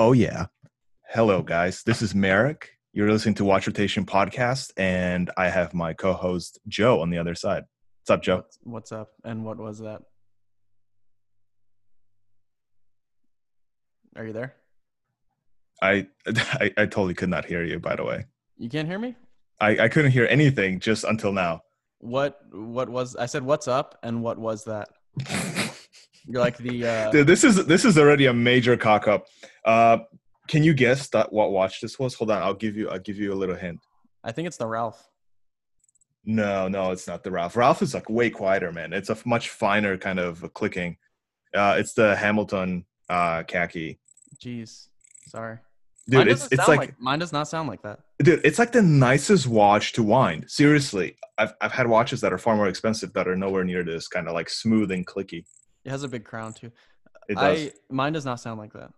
Oh, yeah. Hello, guys. This is Merrick. You're listening to Watch Rotation Podcast, and I have my co host, Joe, on the other side. What's up, Joe? What's, what's up? And what was that? Are you there? I, I, I totally could not hear you, by the way. You can't hear me? I, I couldn't hear anything just until now. What what was I said what's up and what was that? You're like the uh Dude, this is this is already a major cock up. Uh, can you guess that what watch this was? Hold on, I'll give you I'll give you a little hint. I think it's the Ralph. No, no, it's not the Ralph. Ralph is like way quieter, man. It's a much finer kind of clicking. Uh, it's the Hamilton uh, khaki. Jeez. Sorry. Dude, mine it's it's sound like, mine does not sound like that. dude, it's like the nicest watch to wind. Seriously, I've I've had watches that are far more expensive that are nowhere near this kind of like smooth and clicky. It has a big crown too. It does. I mine does not sound like that.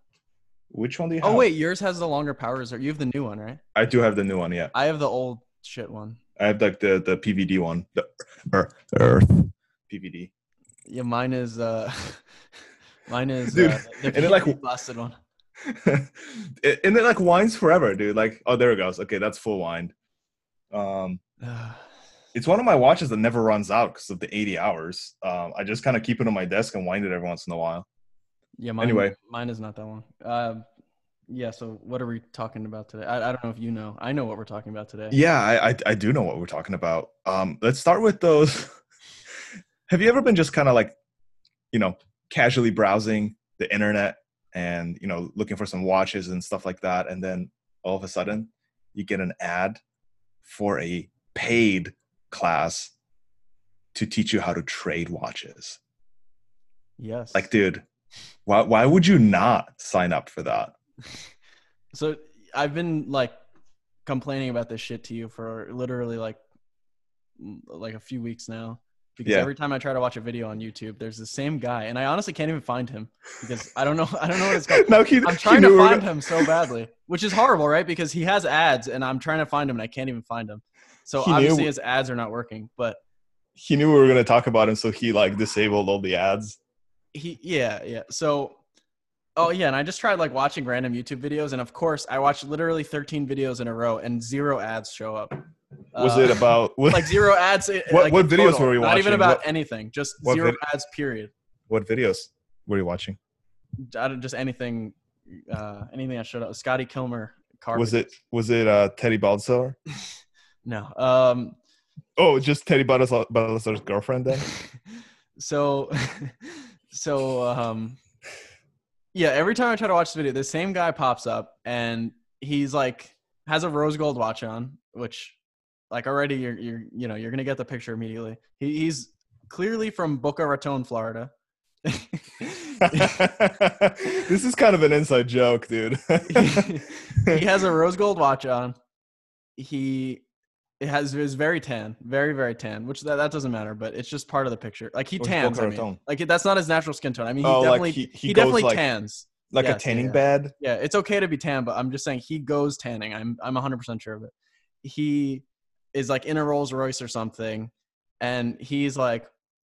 Which one do you have? Oh wait, yours has the longer power reserve. You have the new one, right? I do have the new one. Yeah, I have the old shit one. I have like the the PVD one, the Earth, Earth PVD. Yeah, mine is uh mine is Dude, uh, the and it, like, busted one. And it like winds forever, dude. Like, oh, there it goes. Okay, that's full wind. Um, it's one of my watches that never runs out because of the 80 hours. Um, I just kind of keep it on my desk and wind it every once in a while. Yeah, mine, Anyway. mine is not that long. Um, yeah. So what are we talking about today? I, I don't know if you know. I know what we're talking about today. Yeah, I, I I do know what we're talking about. Um, let's start with those. Have you ever been just kind of like, you know, casually browsing the internet and you know looking for some watches and stuff like that, and then all of a sudden you get an ad for a paid class to teach you how to trade watches. Yes. Like, dude, why why would you not sign up for that? So I've been like complaining about this shit to you for literally like like a few weeks now. Because Yeah. every time I try to watch a video on YouTube, there's the same guy, and I honestly can't even find him because I don't know. I don't know what it's called. no, he, I'm trying to find him so badly, which is horrible, right? Because he has ads, and I'm trying to find him, and I can't even find him. So He knew- obviously his ads are not working. But He knew we were gonna talk about him, so he like disabled all the ads. he, yeah, yeah. So, oh yeah, and I just tried like watching random YouTube videos, and of course I watched literally 13 videos in a row, and zero ads show up. Was Uh, it about like zero ads? What- like, what videos total. were we watching? Not even about What- anything. Just zero vid- ads. Period. what videos were you watching? Just anything. Uh, anything that showed up. Scotty Kilmer. Car Was videos. it was it uh, Teddy Baldassarre? No. Um. Oh, just Teddy Baldassarre's girlfriend then? so so um yeah every time i try to watch the video the same guy pops up and he's like has a rose gold watch on which like already you're you're you know you're gonna get the picture immediately he, he's clearly from boca raton florida this is kind of an inside joke, dude. he has a rose gold watch on he it has is very tan very very tan which that, that doesn't matter but it's just part of the picture like he oh, tans I mean. Like that's not his natural skin tone i mean he Oh, like definitely he- he, he definitely like- tans like Yes, a tanning yeah. bed. Yeah, it's okay to be tan, but I'm just saying he goes tanning. I'm I'm 100% sure of it. He is like in a Rolls Royce or something and he's like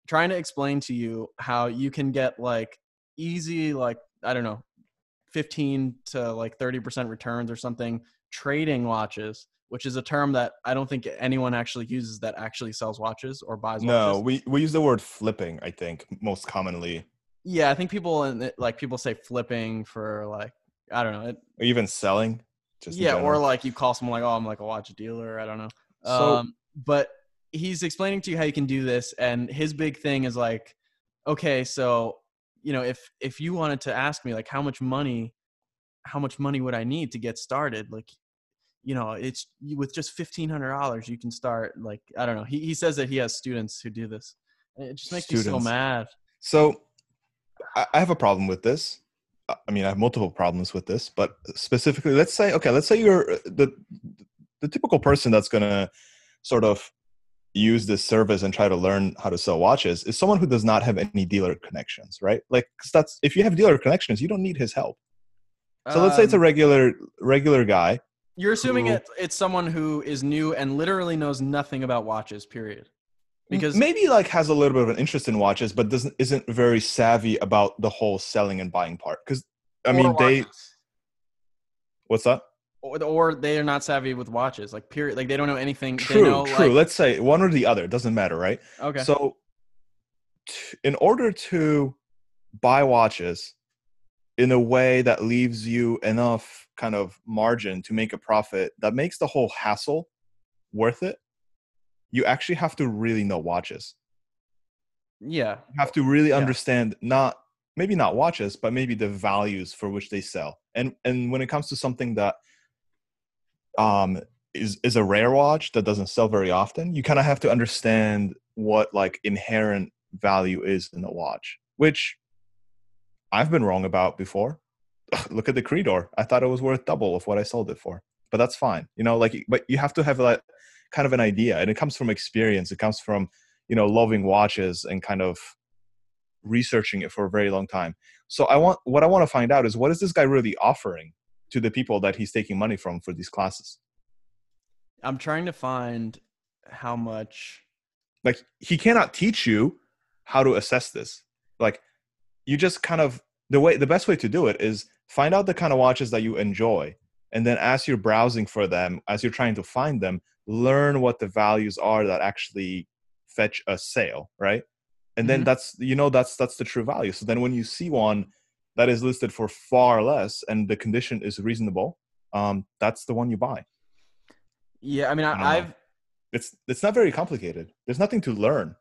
trying to explain to you how you can get like easy like I don't know 15 to like 30% returns or something trading watches, which is a term that I don't think anyone actually uses that actually sells watches or buys watches No, watches. we, we use the word flipping, I think, most commonly. Yeah, I think people in it, like people say flipping for like I don't know. It, Or even selling. Just yeah, or like you call someone like, oh, I'm like a watch dealer. I don't know. So- um, but he's explaining to you how you can do this, and his big thing is like, okay, so you know, if if you wanted to ask me like how much money, how much money would I need to get started, like. You know, it's with just fifteen hundred dollars, you can start. Like, I don't know. He he says that he has students who do this. It just makes me so mad. So I have a problem with this. I mean, I have multiple problems with this, but specifically, let's say, okay, let's say you're uh, the the typical person that's gonna sort of use this service and try to learn how to sell watches is someone who does not have any dealer connections, right? Like, 'cause that's if you have dealer connections, you don't need his help. So let's say it's a Um, regular regular guy. You're assuming it, it's someone who is new and literally knows nothing about watches. Period. Because maybe like has a little bit of an interest in watches, but doesn't isn't very savvy about the whole selling and buying part. Because I mean, they. What's that? or, or they are not savvy with watches. Like period. Like they don't know anything. True, they know, true. Like, Let's say one or the other. It doesn't matter, right? okay. So, t- in order to buy watches in a way that leaves you enough kind of margin to make a profit that makes the whole hassle worth it, you actually have to really know watches. yeah. You have to really Yeah. understand not maybe not watches, but maybe the values for which they sell. And and when it comes to something that um is is a rare watch that doesn't sell very often, you kind of have to understand what like inherent value is in a watch, which I've been wrong about before. Look at the Credor. I thought it was worth double of what I sold it for. But that's fine. You know, like but you have to have that kind of an idea and it comes from experience. It comes from, you know, loving watches and kind of researching it for a very long time. So I want what I want to find out is what is this guy really offering to the people that he's taking money from for these classes? I'm trying to find how much. like he cannot teach you how to assess this like you just kind of the way the best way to do it is find out the kind of watches that you enjoy and then as you're browsing for them as you're trying to find them learn what the values are that actually fetch a sale right and then Mhm. that's you know that's that's the true value so then when you see one that is listed for far less and the condition is reasonable um that's the one you buy Yeah, I mean, I don't know. I, I've. it's it's not very complicated there's nothing to learn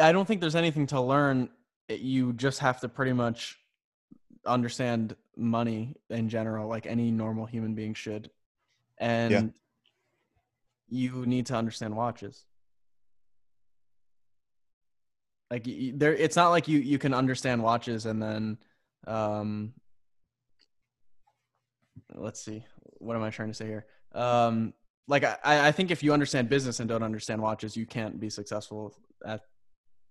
I don't think there's anything to learn. It- You just have to pretty much understand money in general, like any normal human being should, and you need to understand watches. Like there, it's not like you you can understand watches and then, um, let's see, what am I trying to say here? Um, like I, I think if you understand business and don't understand watches, you can't be successful at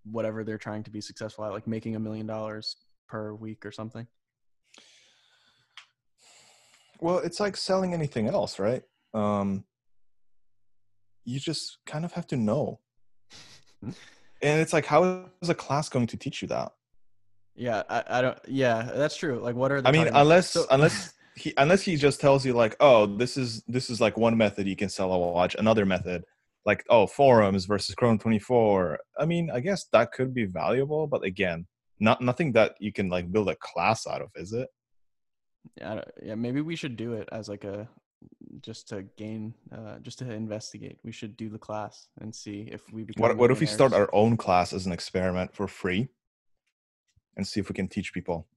whatever they're trying to be successful at, like making a million dollars per week or something. Well, it's like selling anything else, right? Um, you just kind of have to know. and it's like, how is a class going to teach you that? Yeah, I, I don't. Yeah, that's true. Like, what are the? I mean, unless So- unless he unless he just tells you like, oh, this is this is like one method you can sell a watch, another method like oh forums versus Chrono twenty four. I mean, I guess that could be valuable, but again, not nothing that you can like build a class out of, is it? yeah, yeah, maybe we should do it as like a just to gain, uh, just to investigate. We should do the class and see if we become. What what if we start our own class as an experiment for free, and see if we can teach people?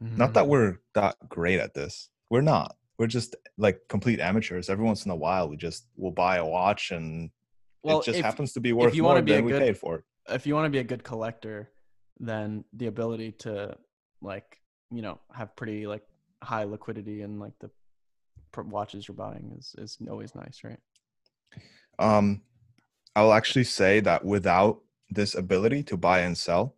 Not Mhm. that we're that great at this. We're not. We're just like complete amateurs. Every once in a while, we just will buy a watch, and Well, it just if- happens to be worth you more be than we paid for it. if you want to be a good collector, then the ability to like you know have pretty like high liquidity and like the pr- watches you're buying is is always nice, right? Um, I'll actually say that without this ability to buy and sell,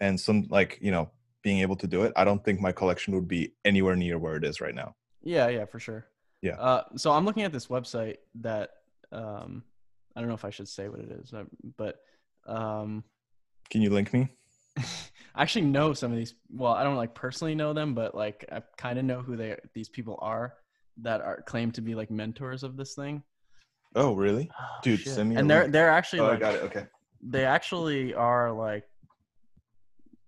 and some like you know being able to do it, I don't think my collection would be anywhere near where it is right now. Yeah, yeah, for sure. Yeah. Uh, so I'm looking at this website that um, I don't know if I should say what it is, uh, but um, Can you link me? I actually know some of these. Well, I don't like personally know them, but like I kind of know who they these people are that are claimed to be like mentors of this thing. Oh, really? Oh, Dude, shit. send me And they're link. they're actually Oh, I got it. Okay. they actually are like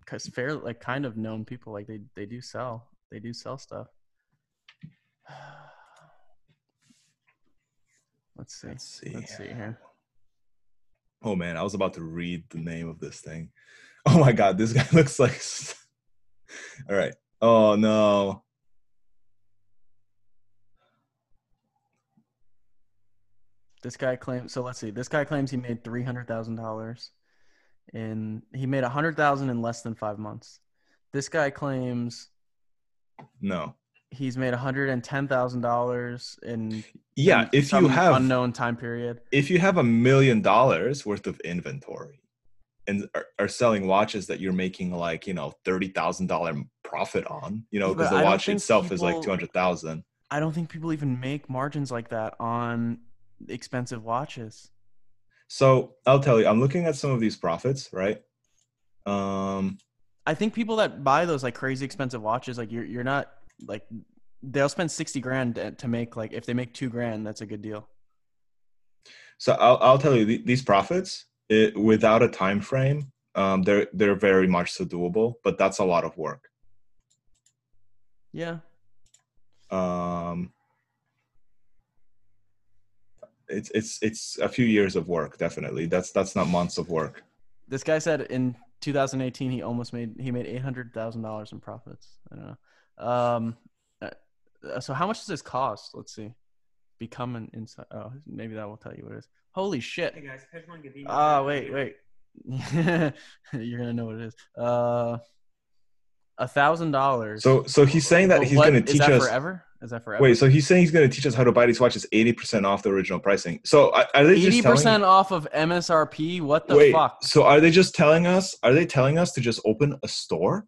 cause fair like kind of known people like they they do sell they do sell stuff let's see Let's see. let's see here Oh man, I was about to read the name of this thing. Oh my god, this guy looks like. All right. Oh no. this guy claims so let's see this guy claims he made $300000 and he made a 100000 in less than five months this guy claims No. He's made $110000 in Yeah, in if you have unknown time period if you have a million dollars worth of inventory and are, are selling watches that you're making like you know thirty thousand dollar profit on, you know, because but the watch itself is like two hundred thousand. I don't think people even make margins like that on expensive watches. So I'll tell you, I'm looking at some of these profits, right? Um, I think people that buy those like crazy expensive watches, like you're you're not like they'll spend sixty grand to- make like if they make two grand, that's a good deal. So I'll I'll tell you th- these profits it, without a time frame, um, they're they're very much so doable, but that's a lot of work. Yeah, Um, it's it's it's a few years of work, definitely. That's that's not months of work. this guy said in 2018 he almost made he made eight hundred thousand dollars in profits. I don't know. Um, uh, so how much does this cost? Let's see. Become an inside. Oh, maybe that will tell you what it is. Holy shit! Hey guys, Pokemon give you. Oh wait, wait. You're gonna know what it is. Uh, a thousand dollars. So so he's saying that But he's what- going to is teach that us. forever. Is that forever? Wait, so he's saying he's going to teach us how to buy these watches eighty percent off the original pricing. So are are they eighty just telling? percent off of MSRP. What the Wait, fuck? so are they just telling us? Are they telling us to just open a store?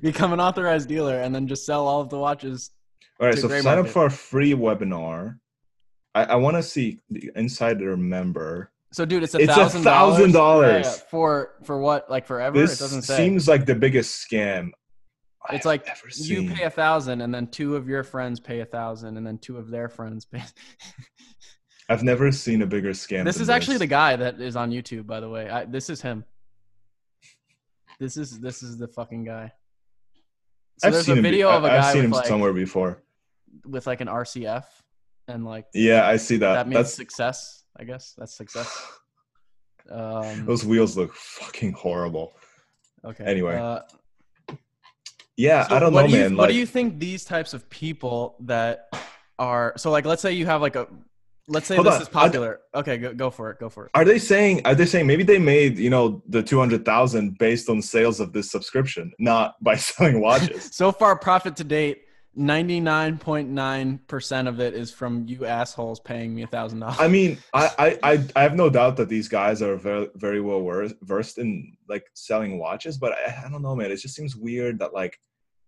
Become an authorized dealer and then just sell all of the watches. All right, so sign up for a free webinar. I, I want to see the insider member. So, dude, it's a It's a thousand thousand dollars. For for what? Like forever? This it doesn't say. seems like the biggest scam. It's have like you pay a thousand, and then two of your friends pay a thousand, and then two of their friends pay. I've never seen a bigger scam. this is actually the guy that is on YouTube, by the way. I, this is him. This is this is the fucking guy. So I've there's seen a him video I- of a I've guy seen with him like, somewhere before. with like an RCF, and like Yeah, I see that. that means That's success. I guess that's success. Um, those wheels look fucking horrible. okay. anyway. Uh, Yeah, So I don't know, do you, man. What Like, do you think these types of people that are so like? Let's say you have like a, let's say Hold this on, is popular. Okay, go, go for it. Go for it. are they saying? Are they saying maybe they made you know the two hundred thousand based on sales of this subscription, not by selling watches? So far, profit to date, ninety nine point nine percent of it is from you assholes paying me a thousand dollars. I mean, I, I I I have no doubt that these guys are very very well versed in like selling watches, but I, I don't know, man. It just seems weird that like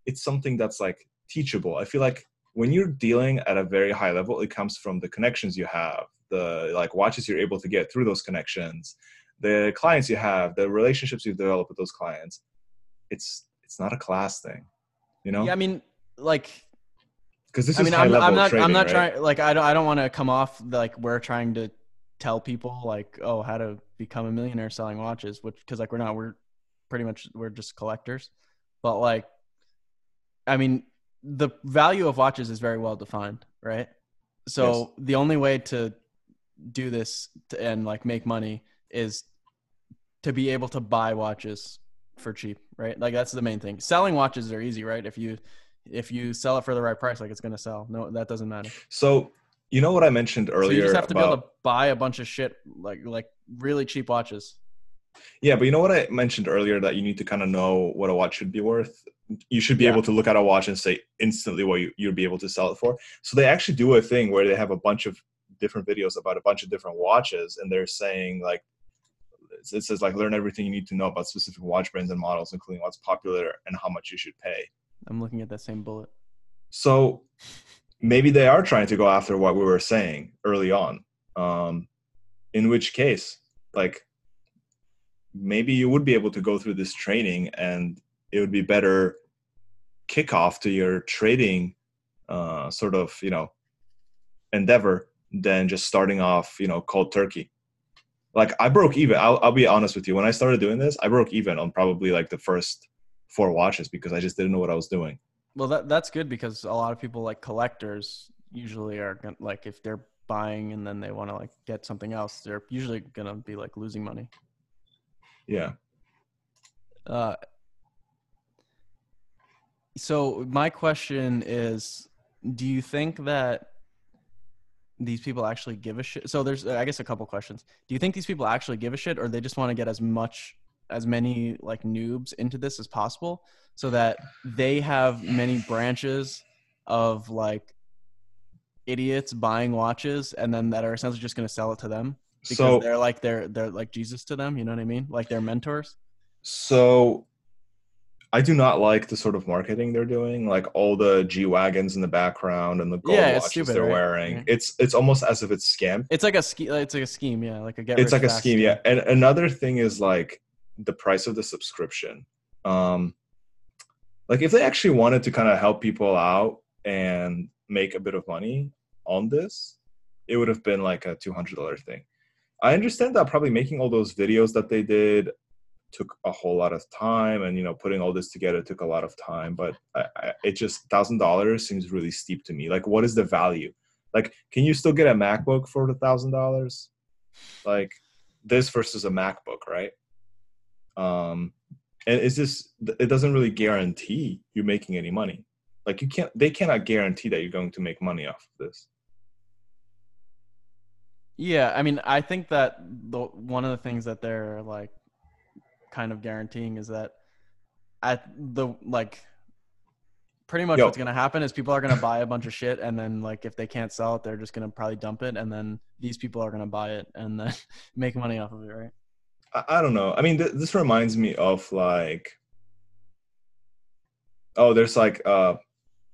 it's something that's like teachable. I feel like when you're dealing at a very high level, it comes from the connections you have, the like watches you're able to get through those connections, the clients you have, the relationships you've developed with those clients. It's it's not a class thing, you know, yeah, I mean, like, because this I is mean, high I'm, level I'm not, trading, I'm not right? trying, like, I don't, I don't want to come off like we're trying to tell people like, oh, how to become a millionaire selling watches, which because like we're not, we're pretty much we're just collectors, but like, I mean, the value of watches is very well defined, right? So the only way to do this and like make money is to be able to buy watches for cheap, right? Like that's the main thing. Selling watches are easy, right? If you if you sell it for the right price, like it's gonna sell. No, that doesn't matter. So you know what I mentioned earlier so you just have to about be able to buy a bunch of shit, like like really cheap watches. Yeah, but you know what I mentioned earlier that you need to kind of know what a watch should be worth. You should be Yeah. able to look at a watch and say instantly what you, you'd be able to sell it for. So they actually do a thing where they have a bunch of different videos about a bunch of different watches, and they're saying like it says like learn everything you need to know about specific watch brands and models, including what's popular and how much you should pay. I'm looking at that same bullet. So maybe they are trying to go after what we were saying early on. Um, in which case, like maybe you would be able to go through this training and it would be better kickoff to your trading uh, sort of you know endeavor than just starting off you know cold turkey like i broke even I'll, I'll be honest with you when i started doing this i broke even on probably like the first four watches because i just didn't know what i was doing Well, that that's good because a lot of people like collectors usually are gonna, like if they're buying and then they want to like get something else, they're usually gonna be like losing money. Yeah Uh, so my question is, do you think that these people actually give a shit? So there's, I guess, a couple questions. Do you think these people actually give a shit, or they just want to get as much, as many like noobs into this as possible, so that they have many branches of like idiots buying watches, and then that are essentially just going to sell it to them because so they're like they're they're like Jesus to them. You know what I mean? Like they're mentors. So I do not like the sort of marketing they're doing, like all the G wagons in the background and the gold Yeah, watches stupid, they're right? wearing. It's it's almost as if it's scam. It's like a ske- It's like a scheme, yeah. Like a get. It's like a scheme, yeah. And another thing is like the price of the subscription. Um like if they actually wanted to kind of help people out and make a bit of money on this, it would have been like a two hundred dollar thing. I understand that probably making all those videos that they did took a whole lot of time, and you know putting all this together took a lot of time. But I, I, it just thousand dollars seems really steep to me. Like, what is the value? Like, can you still get a MacBook for the thousand dollars? Like this versus a MacBook, right? Um, and it's just it doesn't really guarantee you making any money. Like you can't, they cannot guarantee that you're going to make money off of this. Yeah, I mean, I think that the one of the things that they're like kind of guaranteeing is that at the like pretty much Yo. what's gonna happen is people are gonna buy a bunch of shit and then like if they can't sell it, they're just gonna probably dump it and then these people are gonna buy it and then make money off of it, right? I, I don't know. I mean, th- this reminds me of like, oh, there's like uh,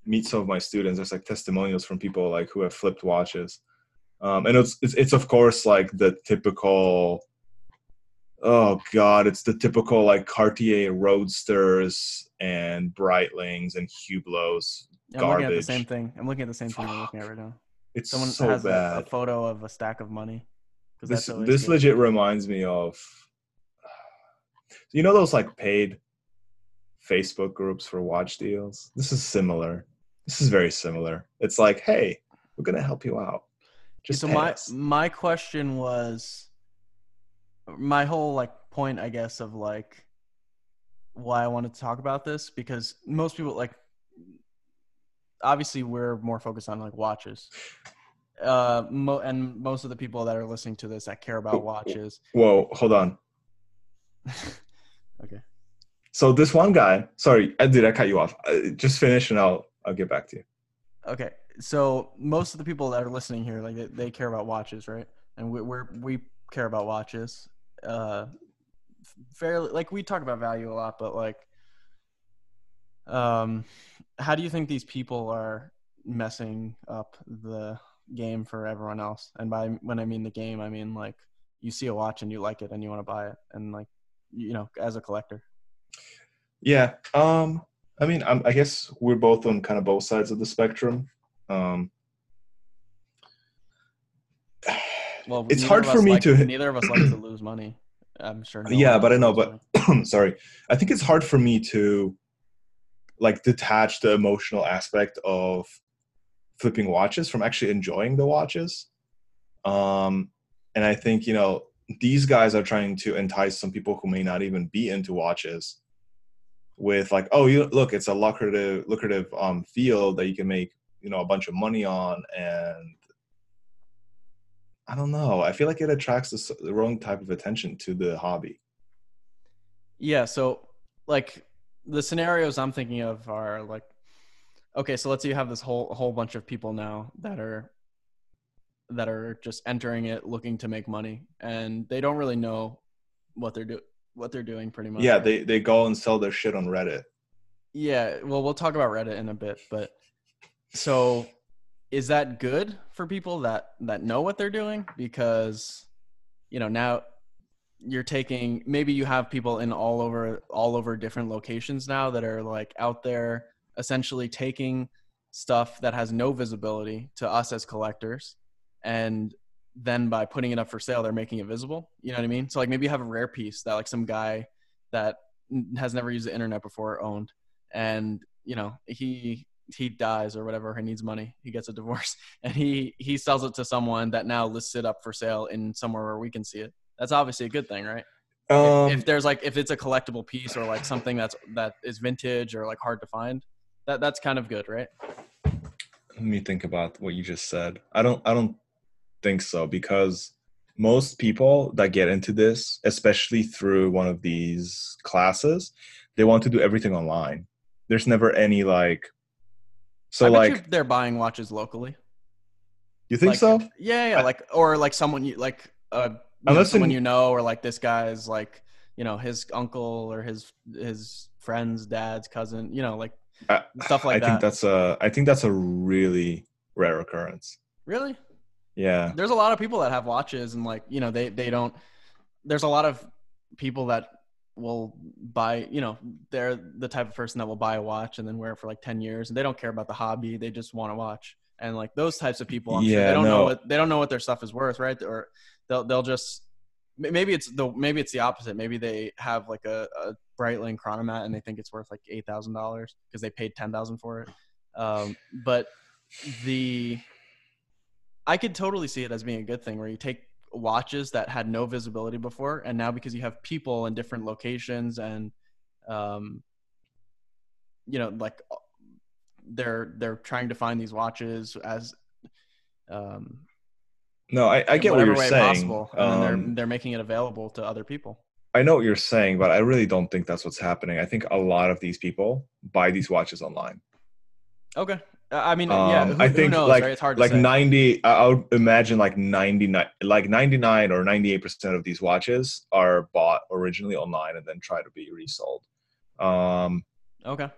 meet some of my students. There's like testimonials from people like who have flipped watches, um, and it's, it's it's of course like the typical. Oh God, it's the typical like Cartier Roadsters and Breitlings and Hublots. I'm looking at the Garbage. same thing. I'm looking at the same thing you're looking at right now. It's Someone so has a, a photo of a stack of money this this good. legit reminds me of you know those like paid facebook groups for watch deals this is similar this is very similar it's like hey we're gonna help you out just so pay my my question was my whole like point i guess of like why i wanted to talk about this because most people like obviously we're more focused on like watches. Uh mo- and most of the people that are listening to this that care about watches. Whoa hold on. Okay. So this one guy sorry i did i cut you off? Uh, just finish and i'll i'll get back to you. Okay so most of the people that are listening here like they, they care about watches right? And we, we're we care about watches uh fairly like we talk about value a lot but like um how do you think these people are messing up the game for everyone else? And by when i mean the game i mean like you see a watch and you like it and you want to buy it and like you know as a collector. Yeah um i mean I'm, i guess we're both on kind of both sides of the spectrum um well It's hard for me like- to- neither of us like to lose money. I'm sure no Yeah, but I know, but- sorry. I think it's hard for me to like detach the emotional aspect of flipping watches from actually enjoying the watches. Um and i think you know these guys are trying to entice some people who may not even be into watches with like oh you look it's a lucrative lucrative um field that you can make you know a bunch of money on and i don't know i feel like it attracts the, wrong type of attention to the hobby Yeah, so like the scenarios I'm thinking of are like okay, so let's say you have this whole whole bunch of people now that are that are just entering it looking to make money and they don't really know what they're do what they're doing pretty much. yeah right? they they go and sell their shit on reddit Yeah, well we'll talk about Reddit in a bit, but so is that good for people that that know what they're doing? Because you know now you're taking maybe you have people in all over all over different locations now that are like out there essentially taking stuff that has no visibility to us as collectors. And then by putting it up for sale they're making it visible. You know what i mean? So like maybe you have a rare piece that like some guy that has never used the internet before owned. And you know he he dies or whatever he needs money he gets a divorce and he he sells it to someone that now lists it up for sale in somewhere where we can see it. That's obviously a good thing right? If- um if, there's like if it's a collectible piece or like something that's that is vintage or like hard to find that that's kind of good right? Let me think about what you just said. I don't i don't think so because most people that get into this especially through one of these classes they want to do everything online. There's never any like so I like you they're buying watches locally. You think like, so? yeah yeah I- like or like someone you like uh you know, Unless someone in- you know or like this guy's like you know his uncle or his his friend's dad's cousin you know like I, stuff like that. I think that's a i think that's a really rare occurrence. Really? Yeah. There's a lot of people that have watches and like you know they they don't there's a lot of people that will buy you know they're the type of person that will buy a watch and then wear it for like 10 years and they don't care about the hobby they just want to watch and like those types of people I'm sure Yeah, they don't no. know what they don't know what their stuff is worth right or they'll they'll just maybe it's the maybe it's the opposite maybe they have like a, a breitling chronomat and they think it's worth like eight thousand dollars because they paid ten thousand for it um, but the i could totally see it as being a good thing where you take watches that had no visibility before and now because you have people in different locations and um you know like they're they're trying to find these watches as um No, I, I get what you're saying. possible and then they're Um, they're making it available to other people I know what you're saying, but I really don't think that's what's happening. I think a lot of these people buy these watches online. okay i mean yeah Um, who, I think knows like right? it's hard to like say. 90 I would imagine like 99 like 99 or 98% of these watches are bought originally online and then try to be resold. Um okay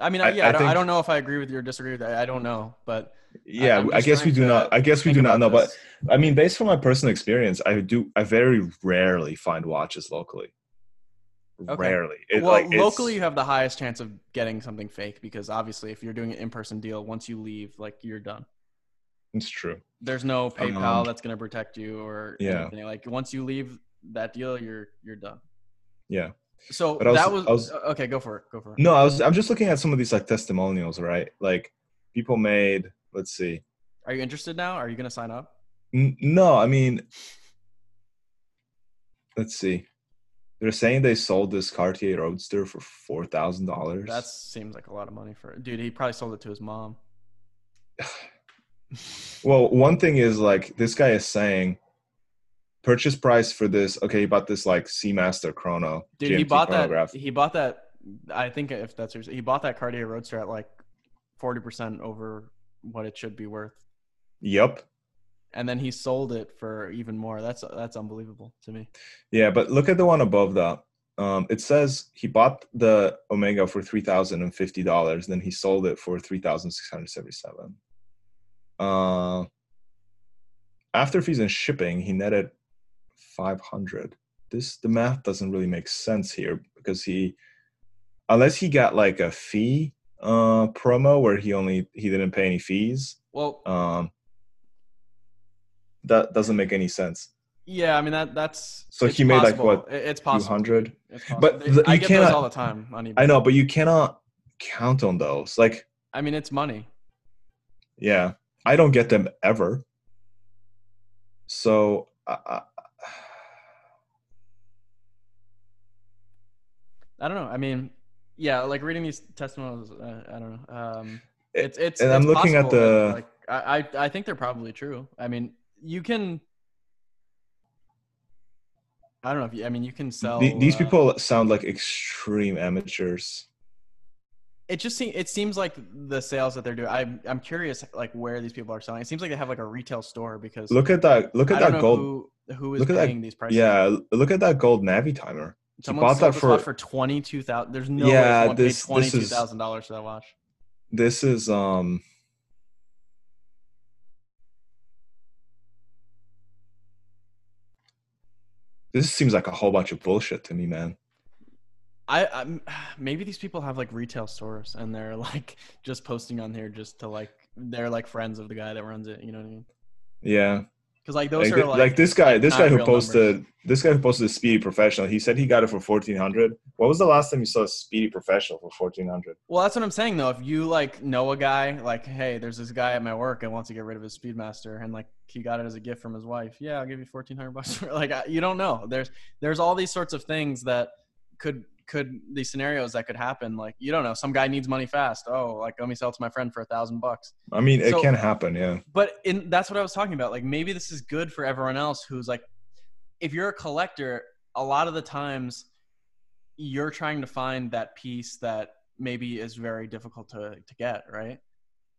i mean I- yeah I I, don't, I don't know if i agree with you or disagree with that i don't know but yeah, I guess we do not I guess we do not know, but. I mean based on my personal experience, I do I very rarely find watches locally. Okay. Rarely. It, well like, locally you have the highest chance of getting something fake because obviously if you're doing an in-person deal once you leave like you're done it's true. there's no paypal Um, that's going to protect you or Yeah. anything. like once you leave that deal you're you're done Yeah. so But was- that was, I was- okay go for it go for it No, I was I'm just looking at some of these like testimonials, right? Like people made let's see. are you interested now are you going to sign up N- no, I mean, let's see. They're saying they sold this Cartier Roadster for four thousand dollars. that seems like a lot of money for dude he probably sold it to his mom well. One thing is like this guy is saying purchase price for this. Okay, he bought this like Seamaster Chrono. dude he bought chronograph. that he bought that i think if that's your, he bought that cartier roadster at like 40% over what it should be worth Yep. And then he sold it for even more. That's that's unbelievable to me. Yeah, but look at the one above that. Um, it says he bought the Omega for three thousand and fifty dollars. Then he sold it for three thousand six hundred seventy-seven. Uh, after fees and shipping, he netted five hundred. This the math doesn't really make sense here because he, unless he got like a fee uh promo where he only he didn't pay any fees. Well, Um, that doesn't make any sense. yeah, I mean that that's So he made, like, what, it's possible. hundred. It's possible. But They- the- I you get those all the time on eBay. I know, but you cannot count on those. Like, I mean, it's money. yeah, I don't get them ever. So, I, don't know. I mean, yeah, like reading these testimonials. Uh, I don't know. Um, it's it's. and it's I'm looking at possible the- Like, I, I I think they're probably true. I mean, you can. I don't know if you. I mean, you can sell. the- these uh, people sound like extreme amateurs. it just seems it seems like the sales that they're doing. I'm I'm curious like where these people are selling. It seems like they have like a retail store because Look at that! Look I at don't that know gold. who who is look at that- paying these prices. Yeah, look at that gold Navitimer. someone bought that for- for twenty two thousand. There's no Yeah, way this- paid twenty is- two thousand dollars for that watch. This is um. This seems like a whole bunch of bullshit to me, man. I I'm, maybe these people have like retail stores and they're like just posting on here just to like they're like friends of the guy that runs it. You know what I mean? Yeah, Because like those like, are like like this guy, this guy who real numbers. posted, this guy who posted a Speedy Professional. He said he got it for fourteen hundred. What was the last time you saw a Speedy Professional for fourteen hundred? Well, that's what I'm saying though. If you like know a guy, like, hey, there's this guy at my work and wants to get rid of his Speedmaster, and like he got it as a gift from his wife. Yeah, I'll give you fourteen hundred bucks. Like I- you don't know. There's there's all these sorts of things that could could these scenarios that could happen. Like you don't know. Some guy needs money fast. Oh, like let me sell it to my friend for a thousand bucks. I mean, it So- can happen. Yeah, But in that's what I was talking about. Like maybe this is good for everyone else who's like, if you're a collector, a lot of the times you're trying to find that piece that maybe is very difficult to to get, right?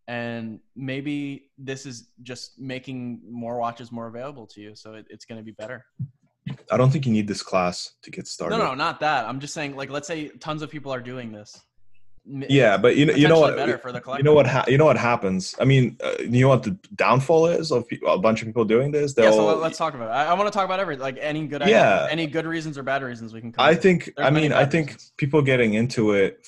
And maybe this is just making more watches more available to you, so it, it's going to be better. I don't think you need this class to get started. No, no, not that. I'm just saying, like, let's say tons of people are doing this. Yeah, but you know, you know what? better for the You know what? Ha- you know what happens. I mean, uh, you know what the downfall is of pe- a bunch of people doing this. yeah, so They'll- let- let's talk about it. I, I want to talk about every like any good Yeah. any good reasons or bad reasons we can come I think. I mean, I think reasons. people getting into it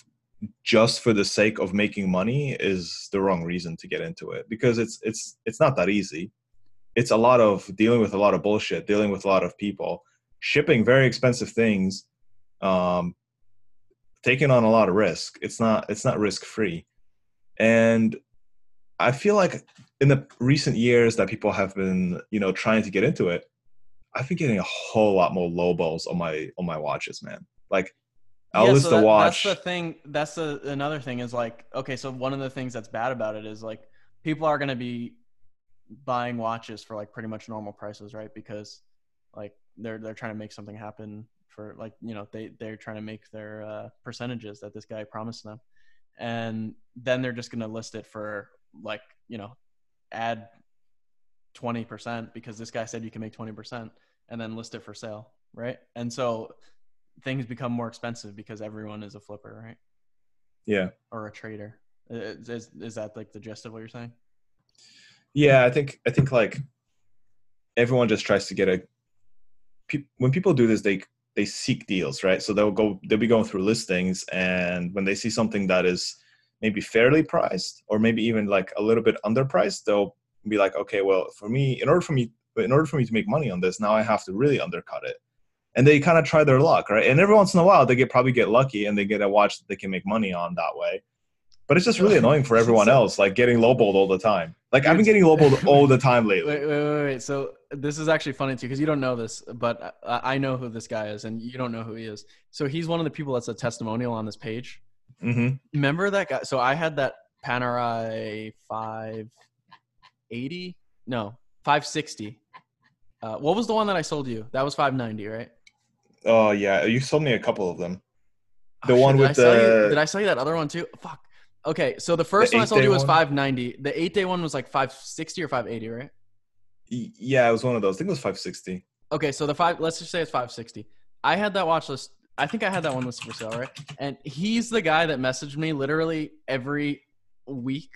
just for the sake of making money is the wrong reason to get into it because it's it's it's not that easy. It's a lot of dealing with a lot of bullshit, dealing with a lot of people, shipping very expensive things, um, taking on a lot of risk. It's not it's not risk free, and I feel like in the recent years that people have been you know trying to get into it, I've been getting a whole lot more low balls on my on my watches, man. Like I'll Yeah, list so the watch. That's the thing. That's the another thing is like okay, so one of the things that's bad about it is like people are gonna be buying watches for like pretty much normal prices, right? Because like they're they're trying to make something happen for like you know they they're trying to make their uh, percentages that this guy promised them, and then they're just gonna list it for like you know add twenty percent because this guy said you can make twenty percent, and then list it for sale, right? And so things become more expensive because everyone is a flipper, right? yeah. Or a trader. Is, is, is that like the gist of what you're saying? Yeah, I think I think like everyone just tries to get a. Pe- when people do this, they they seek deals, right? So they'll go they'll be going through listings, and when they see something that is maybe fairly priced or maybe even like a little bit underpriced, they'll be like, okay, well, for me, in order for me, in order for me to make money on this, now I have to really undercut it. And they kind of try their luck, right? And every once in a while, they get probably get lucky and they get a watch that they can make money on that way. But it's just really annoying for everyone else, like getting lowballed all the time. Like I've been getting lowballed all the time lately. Wait, wait, wait, wait. So this is actually funny too because you don't know this, but I, I know who this guy is, and you don't know who he is. So he's one of the people that's a testimonial on this page. Mm-hmm. Remember that guy? So I had that Panerai 580, no 560. Uh, what was the one that I sold you? That was 590, right? Oh yeah, you sold me a couple of them. The Oh, one with I sell you- the- did I sell you that other one too? Fuck. Okay, so the first one I sold you was one? 590. The eight day one was like 560 or 580, right? Yeah, it was one of those. I think it was 560. Okay, so the five. Let's just say it's 560. I had that watch list. I think I had that one listed for sale, right? And he's the guy that messaged me literally every week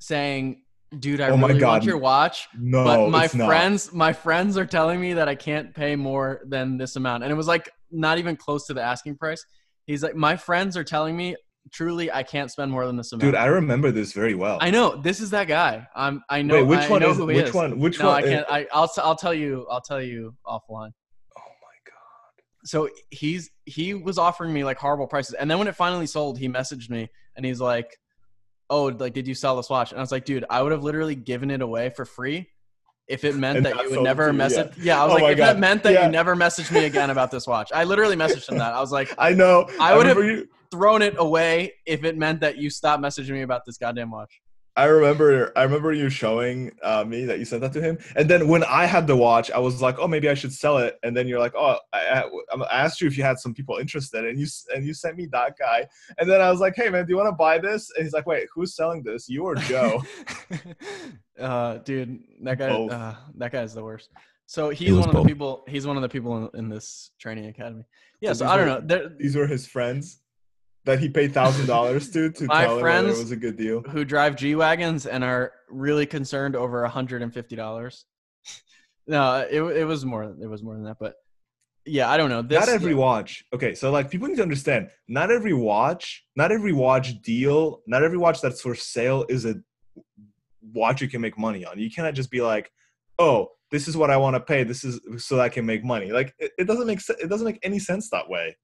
saying, "Dude, I Oh really want your watch, No, but my it's not. friends, my friends are telling me that I can't pay more than this amount." And it was like not even close to the asking price. He's like, "My friends are telling me truly I can't spend more than this amount." Dude, I remember this very well. I know this is that guy. I'm. I know. Wait, which I one know is who he which is. one? Which No, one? I can't. I, I'll. I'll tell you. I'll tell you offline Oh my god. so he's he was offering me like horrible prices and then when it finally sold he messaged me and he's like oh like did you sell this watch and i was like dude i would have literally given it away for free if it meant that you would never message yeah. i was Oh like if God, it meant that yeah. you never messaged me again about this watch i literally messaged him that i was like I know. I would've- you. Thrown it away if it meant that you stopped messaging me about this goddamn watch I remember. I remember you showing uh, me that you sent that to him, and then when I had the watch, I was like, "Oh, maybe I should sell it." And then you're like, "Oh, I, I, I asked you if you had some people interested, and you and you sent me that guy." And then I was like, "Hey, man, do you want to buy this?" And he's like, "Wait, who's selling this? You or Joe?" uh, dude, that guy, uh, that guy's the worst. So he's was one of the people. He's one of the people in, in this training academy. Yeah, So so I don't are- know. There, These were his friends that he paid thousand dollars to to My tell him whether it was a good deal. who drive G wagons and are really concerned over hundred and fifty dollars. no, it it was more. It was more than that, but yeah, I don't know. This, not every watch. Okay, so like people need to understand, not every watch, not every watch deal, not every watch that's for sale is a watch you can make money on. You cannot just be like, "Oh, this is what I want to pay. This is so that I can make money." Like it, it doesn't make se- it doesn't make any sense that way.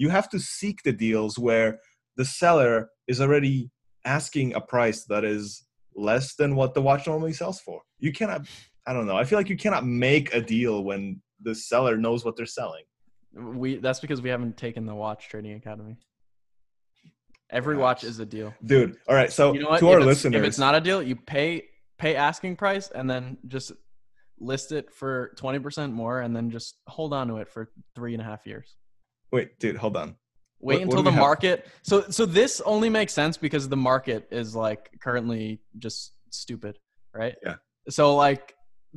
You have to seek the deals where the seller is already asking a price that is less than what the watch normally sells for. You cannot I don't know. I feel like you cannot make a deal when the seller knows what they're selling. we that's because we haven't taken the watch trading academy. Every watch is a deal. Dude, all right. So You know to if, our listeners, if it's not a deal, you pay pay asking price and then just list it for twenty percent more, and then just hold on to it for three and a half years. Wait, dude, hold on. Wait What- what until do the we have? market. So so this only makes sense because the market is like currently just stupid, right? Yeah. So like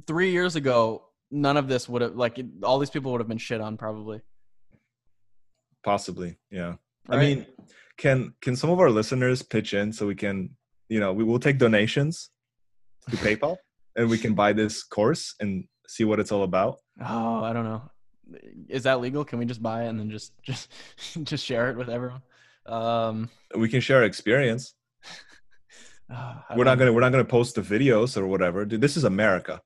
three years ago, none of this would have like all these people would have been shit on probably. Possibly, yeah. I mean, can can some of our listeners pitch in so we can, you know, we will take donations to PayPal and we can buy this course and see what it's all about. oh, I don't know. Is that legal? Can we just buy it and then just just just share it with everyone? Um, We can share experience. uh, We're not gonna we're not gonna post the videos or whatever. Dude, this is America.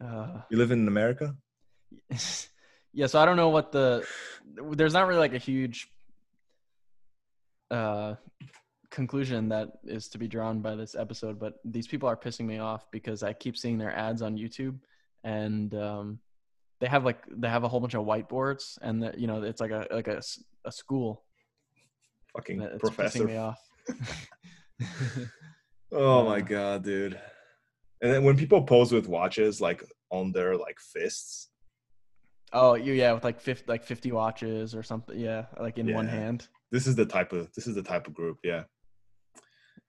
Uh, You live in America? yeah, so I don't know what the there's not really like a huge uh conclusion that is to be drawn by this episode, but these people are pissing me off because I keep seeing their ads on YouTube and um they have like they have a whole bunch of whiteboards and the, you know it's like a like a, s- a school Fucking and it's pissing me off. Oh my god, dude. And then when people pose with watches like on their like fists, oh, you yeah, with like 50 like 50 watches or something, yeah, like in one hand. this is the type of this is the type of group, yeah.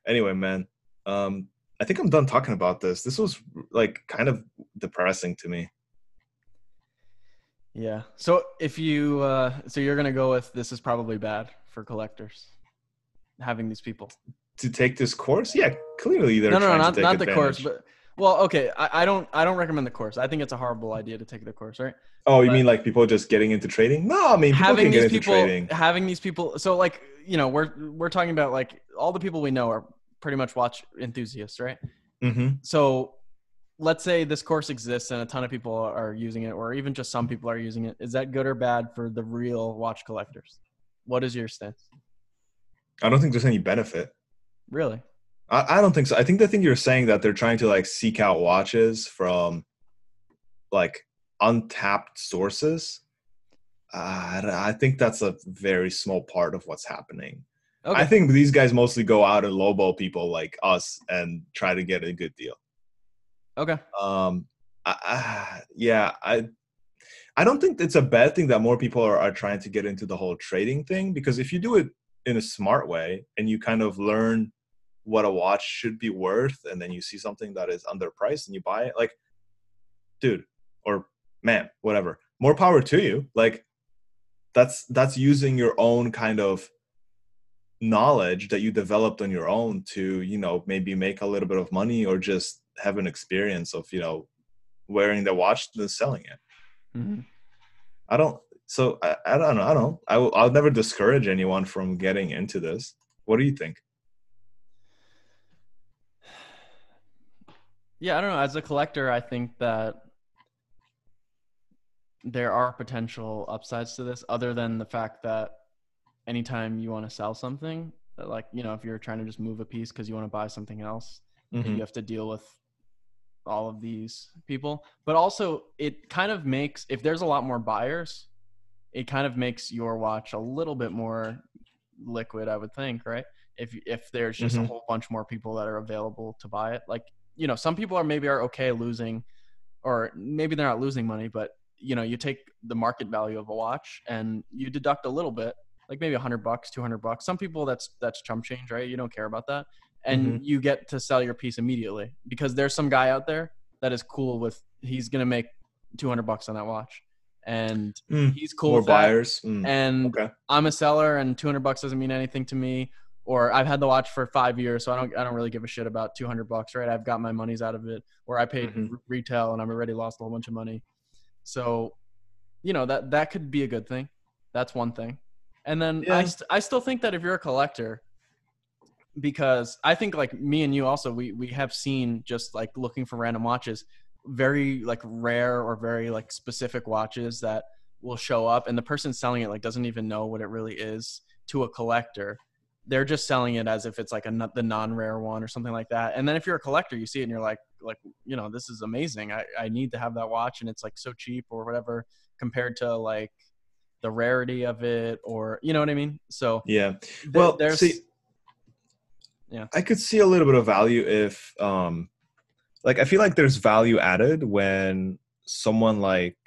Anyway, man, um, I think I'm done talking about this. This was like kind of depressing to me. Yeah. So if you uh so you're gonna go with this is probably bad for collectors having these people. To take this course, yeah, clearly they're no, no, no, not to take not the course, but well, okay. I, I don't I don't recommend the course. I think it's a horrible idea to take the course, right? oh, you but- mean like people just getting into trading? No, I mean people having these into people trading. having these people so like you know we're we're talking about like all the people we know are pretty much watch enthusiasts, right? hmm So let's say this course exists and a ton of people are using it or even just some people are using it. Is that good or bad for the real watch collectors? What is your stance? I don't think there's any benefit. Really? I, I don't think so. I think the thing you're saying that they're trying to like seek out watches from like untapped sources. Uh, I think that's a very small part of what's happening. Okay. I think these guys mostly go out and lowball people like us and try to get a good deal. okay. Um, I, I, yeah, I, I don't think it's a bad thing that more people are, are trying to get into the whole trading thing because if you do it in a smart way and you kind of learn what a watch should be worth and then you see something that is underpriced and you buy it, like, dude or man, whatever, more power to you. Like, that's that's using your own kind of knowledge that you developed on your own to you know maybe make a little bit of money or just have an experience of you know wearing the watch and selling it Mhm. i don't so i, I don't know i don't I will, i'll never discourage anyone from getting into this what do you think Yeah, I don't know. As a collector, I think that there are potential upsides to this, other than the fact that anytime you want to sell something, like you know, if you're trying to just move a piece because you want to buy something else, Mm-hmm. you have to deal with all of these people. But also, it kind of makes if there's a lot more buyers, it kind of makes your watch a little bit more liquid. I would think, right? If if there's just Mhm. a whole bunch more people that are available to buy it, like you know, some people are maybe are okay losing, or maybe they're not losing money, but you know, you take the market value of a watch and you deduct a little bit, like maybe a hundred bucks, two hundred bucks. Some people that's that's chump change, right? You don't care about that. And you get to sell your piece immediately because there's some guy out there that is cool with he's gonna make 200 bucks on that watch. And Mm, he's cool more with that. buyers? Mm, and okay. I'm a seller and 200 bucks doesn't mean anything to me. Or i've had the watch for five years so i don't i don't really give a shit about 200 bucks right? I've got my monies out of it. Or i paid Mhm. r- retail and i've already lost a whole bunch of money. So you know that that could be a good thing. That's one thing and then I, st- I still think that if you're a collector because i think like me and you also we we have seen just like looking for random watches very like rare or very like specific watches that will show up and the person selling it like doesn't even know what it really is to a collector. They're just selling it as if it's like a the non-rare one or something like that. And then if you're a collector you see it and you're like like you know this is amazing. I, I need to have that watch and it's like so cheap or whatever compared to like the rarity of it or you know what i mean so yeah well there's see Yeah. i could see a little bit of value if um like i feel like there's value added when someone like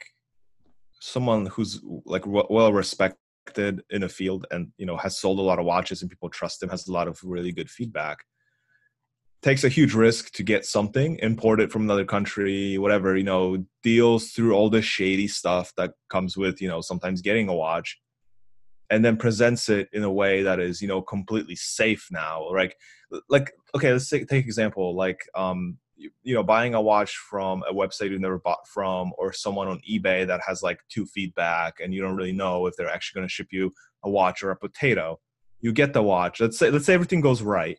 someone who's like w- well respected in a field and you know has sold a lot of watches and people trust him has a lot of really good feedback takes a huge risk to get something imported from another country whatever you know deals through all the shady stuff that comes with you know sometimes getting a watch and then presents it in a way that is you know completely safe now. Like like okay let's take, take example like um you, you know buying a watch from a website you never bought from or someone on ebay that has like two feedback and you don't really know if they're actually going to ship you a watch or a potato. You get the watch. Let's say let's say everything goes right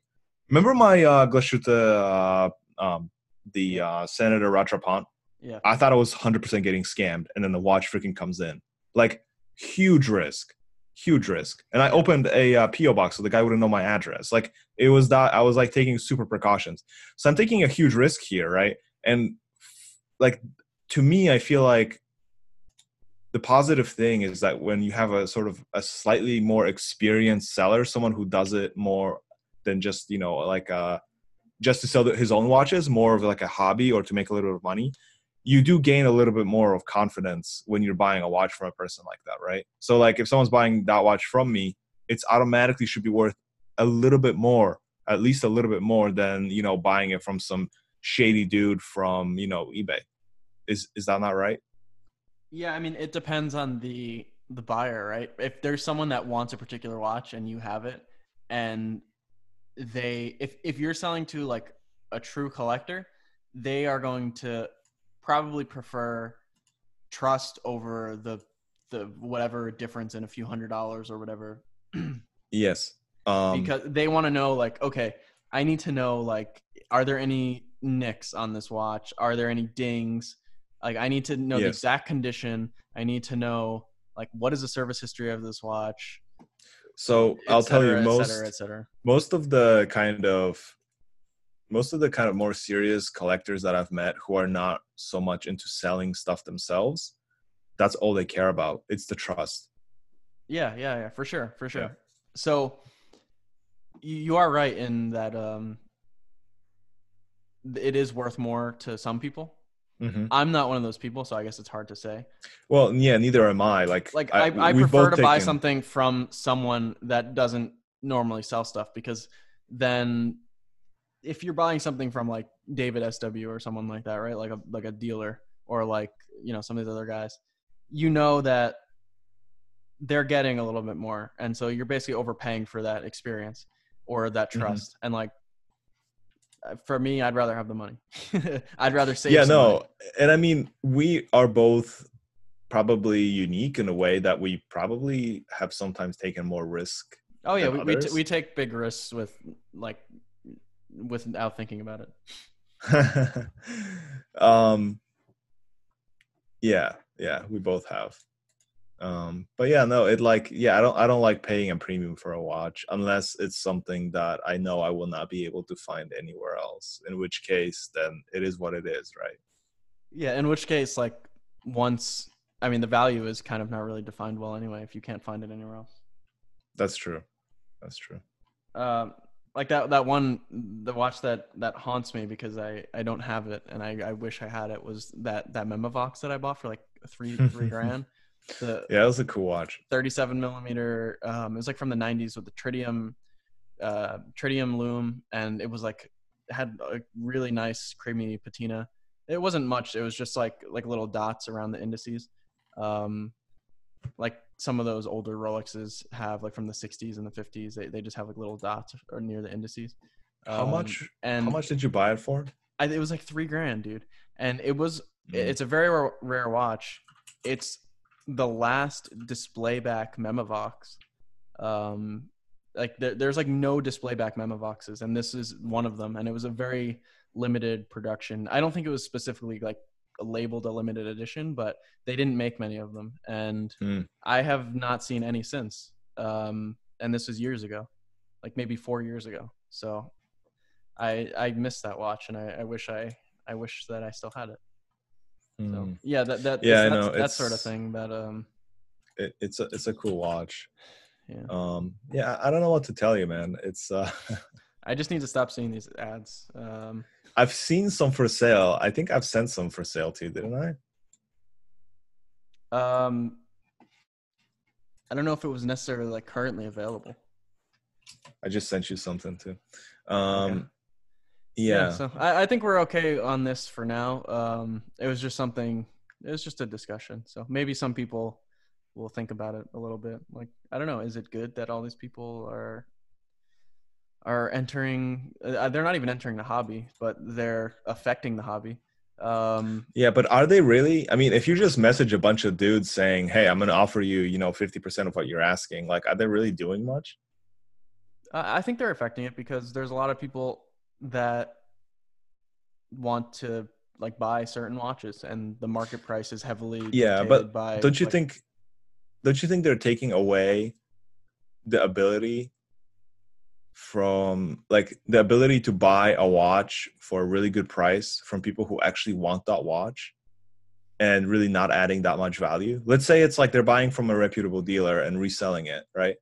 remember my uh Glashütte, uh um the uh senator Rattrapant Yeah. I thought I was 100% getting scammed, and then the watch freaking comes in. Like, huge risk, huge risk. And I opened a uh, PO box so the guy wouldn't know my address. Like, it was that I was like taking super precautions. So I'm taking a huge risk here, right? And like, to me, I feel like the positive thing is that when you have a sort of a slightly more experienced seller, someone who does it more than just you know like uh just to sell his own watches, more of like a hobby or to make a little bit of money you do gain a little bit more of confidence when you're buying a watch from a person like that, right? So like if someone's buying that watch from me, it's automatically should be worth a little bit more, at least a little bit more than, you know, buying it from some shady dude from, you know, eBay. Is is that not right? Yeah, I mean, it depends on the the buyer, right? If there's someone that wants a particular watch and you have it, and they, if if you're selling to like a true collector, they are going to probably prefer trust over the the whatever difference in a few hundred dollars or whatever. Yes. Um because they want to know like okay i need to know like are there any nicks on this watch? Are there any dings? Like i need to know the exact condition. I need to know like what is the service history of this watch so I'll tell you cetera, et most cetera, et cetera. most of the kind of most of the kind of more serious collectors that I've met who are not so much into selling stuff themselves, that's all they care about. It's the trust. yeah yeah yeah for sure for sure Yeah. so you, you are right in that um it is worth more to some people Mm-hmm. i'm not one of those people so i guess it's hard to say Well, yeah, neither am I. Like, like I, I, we've prefer to buy taken- something from someone that doesn't normally sell stuff because then if you're buying something from like David SW or someone like that, right? Like a like a dealer or like, you know, some of these other guys, you know that they're getting a little bit more. And so you're basically overpaying for that experience or that Mhm. trust. And like for me, I'd rather have the money. I'd rather save Yeah, no, money. and I mean, we are both probably unique in a way that we probably have sometimes taken more risk. Oh yeah, we we, t- we take big risks with like without thinking about it. um, yeah, yeah, we both have. Um, but yeah, no, it like yeah, I don't I don't like paying a premium for a watch unless it's something that I know I will not be able to find anywhere else. In which case, then it is what it is, right? Yeah, in which case, like once I mean, the value is kind of not really defined well anyway if you can't find it anywhere else. That's true. That's true. Um, like that that one the watch that that haunts me because I I don't have it and I I wish I had it was that that Memovox that I bought for like three three grand. The Yeah, it was a cool watch. 37 millimeter. Um, it was like from the 90s with the tritium, uh, tritium lume, and it was like had a really nice creamy patina. It wasn't much. It was just like like little dots around the indices, um, like some of those older Rolexes have, like from the 60s and the 50s. They they just have like little dots or near the indices. How Um, much? And How much did you buy it for? I, it was like three grand, dude. And it was Mm. it's a very rare, rare watch. It's the last display back Memovox. Um, like there, there's like no display back Memovoxes, and this is one of them. And it was a very limited production. I don't think it was specifically like labeled a limited edition, but they didn't make many of them, and Hmm. I have not seen any since. Um, and this was years ago, like maybe four years ago. So I I missed that watch, and I, I wish I I wish that I still had it. So Mm. yeah, that that Yeah, I know, that sort of thing. But um, It, it's a it's a cool watch. yeah, Um, yeah, I don't know what to tell you, man. It's uh, I just need to stop seeing these ads. Um, I've seen some for sale. I think I've sent some for sale too, didn't I? um, I don't know if it was necessarily like currently available. I just sent you something too. Um, Okay. Yeah. so I, I think we're okay on this for now. Um, it was just something. It was just a discussion. So maybe some people will think about it a little bit. Like, I don't know, is it good that all these people are are entering? Uh, they're not even entering the hobby, but they're affecting the hobby. Um, Yeah, but are they really? I mean, if you just message a bunch of dudes saying, "Hey, I'm going to offer you, you know, 50% of what you're asking," like, are they really doing much? I think they're affecting it because there's a lot of people that want to like buy certain watches, and the market price is heavily Yeah, but by, Don't you like- think? Don't you think they're taking away the ability from like the ability to buy a watch for a really good price from people who actually want that watch and really not adding that much value? Let's say it's like they're buying from a reputable dealer and reselling it, right?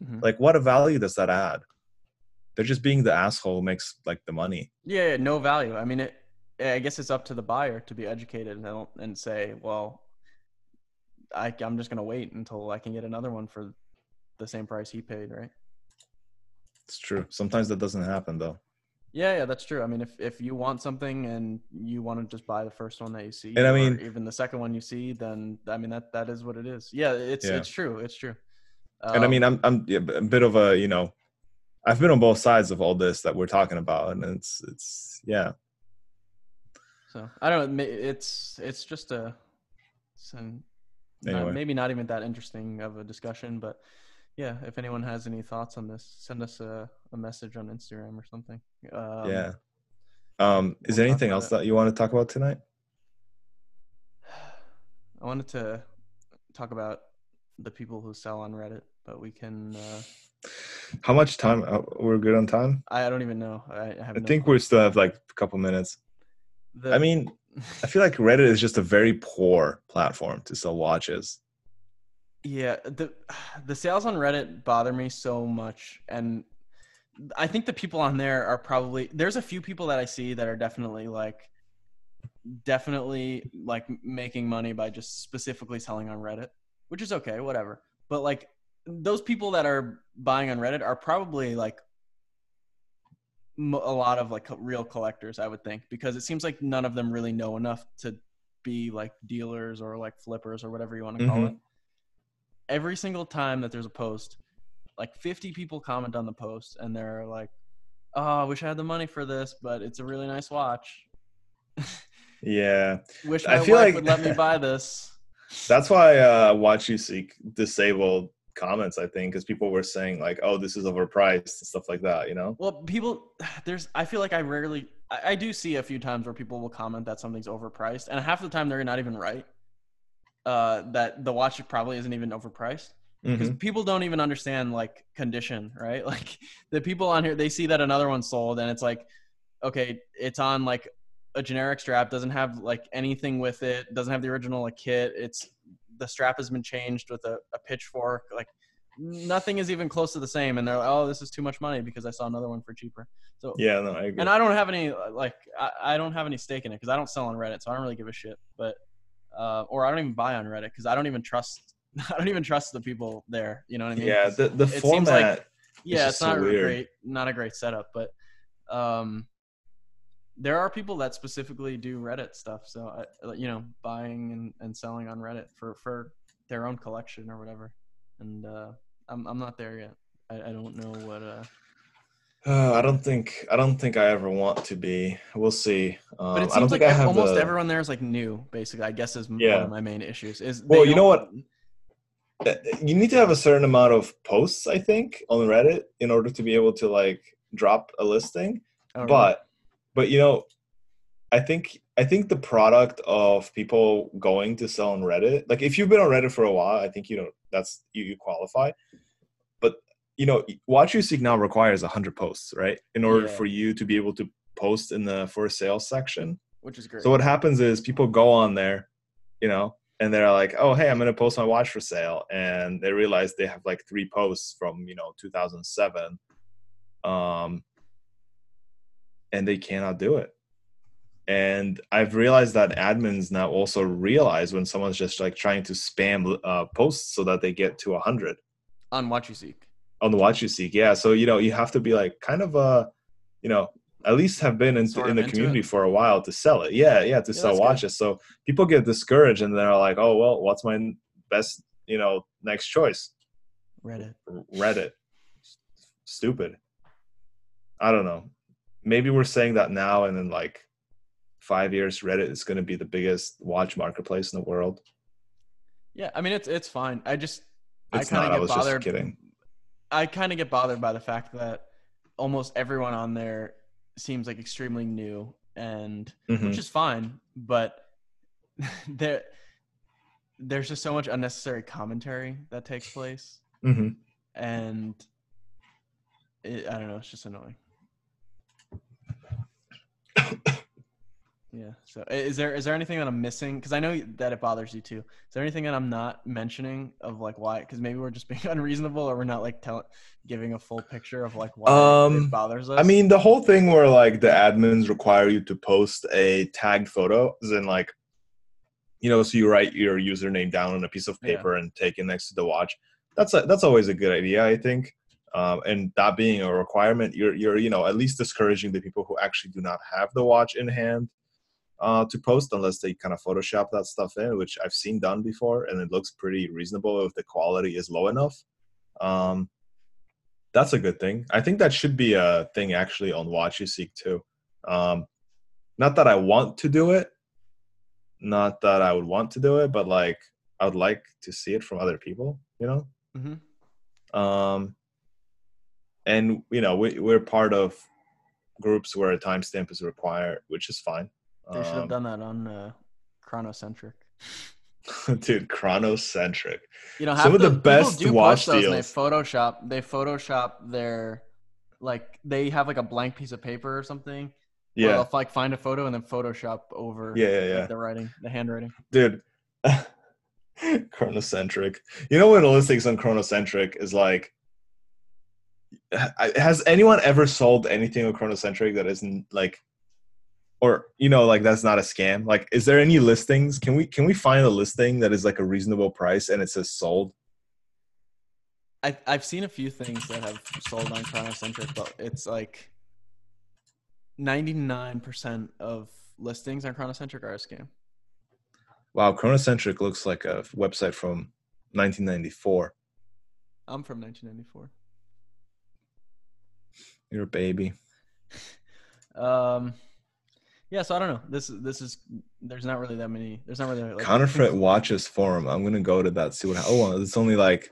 Mhm. Like, what a value does that add? They're just being the asshole who makes like the money. Yeah, yeah, no value. I mean, it. I guess it's up to the buyer to be educated and don't- and say, well, I, I'm just gonna wait until I can get another one for the same price he paid, right? It's true. Sometimes that doesn't happen though. Yeah, yeah, that's true. I mean, if if you want something and you want to just buy the first one that you see, And I or mean- even the second one you see, then I mean that that is what it is. Yeah, it's Yeah. it's true. It's true. and I mean, Um, I'm I'm a bit of a you know, I've been on both sides of all this that we're talking about, and it's it's yeah, so I don't know. It's it's just a, it's an, not- maybe not even that interesting of a discussion, but yeah, if anyone has any thoughts on this, send us a, a message on Instagram or something. Um, yeah. Um, is we'll there anything else it. that you want to talk about tonight? I wanted to talk about the people who sell on Reddit, but we can. Uh, How much time? Uh, we're good on time. I, I don't even know. I, I have. I no think we still have like a couple minutes. The, I mean, I feel like Reddit is just a very poor platform to sell watches. Yeah, the the sales on Reddit bother me so much, and I think the people on there are probably there's a few people that I see that are definitely like definitely like making money by just specifically selling on Reddit, which is okay, whatever. But like those people that are buying on Reddit are probably like a lot of like real collectors, I would think, because it seems like none of them really know enough to be like dealers or like flippers or whatever you want to call Mhm. it. Every single time that there's a post, like 50 people comment on the post and they're like, "Oh, I wish I had the money for this, but it's a really nice watch. Yeah, Wish I feel wife like- would let me buy this." that's why uh, WatchUSeek disabled comments. I think because people were saying like, "Oh, this is overpriced" and stuff like that. You know? Well, people, there's. I feel like I rarely. I, I do see a few times where people will comment that something's overpriced, and half the time they're not even right. Uh, that the watch probably isn't even overpriced because Mhm. people don't even understand like condition, right? Like the people on here, they see that another one sold, and it's like, okay, it's on like a generic strap, doesn't have like anything with it, doesn't have the original like kit. It's the strap has been changed with a, a pitchfork, like nothing is even close to the same, and they're like, oh, this is too much money because I saw another one for cheaper. So Yeah, no, I agree. and I don't have any like I, I don't have any stake in it because I don't sell on Reddit, so I don't really give a shit. But uh, or I don't even buy on Reddit because I don't even trust I don't even trust the people there. You know what I mean? Yeah, the the it seems format. like- yeah, it's not weird. great not a great setup, but um, there are people that specifically do Reddit stuff. So I, you know, buying and, and selling on Reddit for for their own collection or whatever. And uh, I'm I'm not there yet. I, I don't know what uh Uh, I don't think I don't think I ever want to be. We'll see. Um, But it I don't seems like think I have almost the- everyone there is like new, basically. I guess is m- one Yeah. of my main issues. Is Well, you know what? Uh, You need to have a certain amount of posts, I think, on Reddit in order to be able to like drop a listing. oh? But but you know, I think I think the product of people going to sell on Reddit, like if you've been on Reddit for a while, I think you know that's you, you qualify. But you know, WatchUSeek now requires hundred posts, right? In order Yeah. for you to be able to post in the for sale section. which is great. So what happens is people go on there, you know, and they're like, "Oh, hey, I'm going to post my watch for sale," and they realize they have like three posts from you know 2007, um, and they cannot do it. And I've realized that admins now also realize when someone's just like trying to spam uh, posts so that they get to 100 on what you seek. on the watch you seek. Yeah, so you know you have to be like kind of uh, you know, at least have been in, in the community it. for a while to sell it. Yeah, yeah, to Yeah, sell that's good. watches. So people get discouraged and they're like, oh well, what's my best you know, next choice. Reddit. Reddit. Stupid. I don't know. Maybe we're saying that now, and in like five years, Reddit is going to be the biggest watch marketplace in the world. Yeah, I mean it's it's fine. I just It's I kind of was get just bothered. kidding. I kind of get bothered by the fact that almost everyone on there seems like extremely new, and Mhm. which is fine, but there there's just so much unnecessary commentary that takes place, Mhm. and it, I don't know, it's just annoying. Yeah. So, is there is there anything that I'm missing? Because I know that it bothers you too. Is there anything that I'm not mentioning of like why? Because maybe we're just being unreasonable, or we're not like telling, giving a full picture of like why Um, it bothers us. I mean, the whole thing where like the admins require you to post a tagged photo is in like, you know, so you write your username down on a piece of Yeah. paper and take it next to the watch. That's a, that's always a good idea, I think. Um, and that being a requirement, you're you're you know at least discouraging the people who actually do not have the watch in hand uh, to post unless they kind of Photoshop that stuff in, which I've seen done before, and it looks pretty reasonable if the quality is low enough. Um, that's a good thing. I think that should be a thing actually on WatchUSeek too. Um, not that I want to do it, not that I would want to do it, but like I would like to see it from other people, you know. Mhm. Um, and you know we, we're part of groups where a timestamp is required, which is fine. They should have Um, done that on uh, Chronocentric. dude, chronocentric. You know, Some of the best do watch and they. Photoshop. They Photoshop their like they have like a blank piece of paper or something. Yeah. Yeah, they'll like find a photo and then Photoshop over. Yeah, yeah, like, the writing, the handwriting. dude. chronocentric. You know what the listings on chronocentric is like? Has anyone ever sold anything on chronocentric that isn't like, or you know, like that's not a scam? Like, is there any listings? Can we can we find a listing that is like a reasonable price and it says sold? I I've seen a few things that have sold on Chronocentric, but it's like ninety nine percent of listings on Chronocentric are a scam. Wow, chronocentric looks like a website from 1994. I'm from 1994. You're a baby. Um, yeah, so I don't know. This this is there's not really that many. There's not really like Counterfeit watches forum. I'm gonna go to that. See what. Oh, it's only like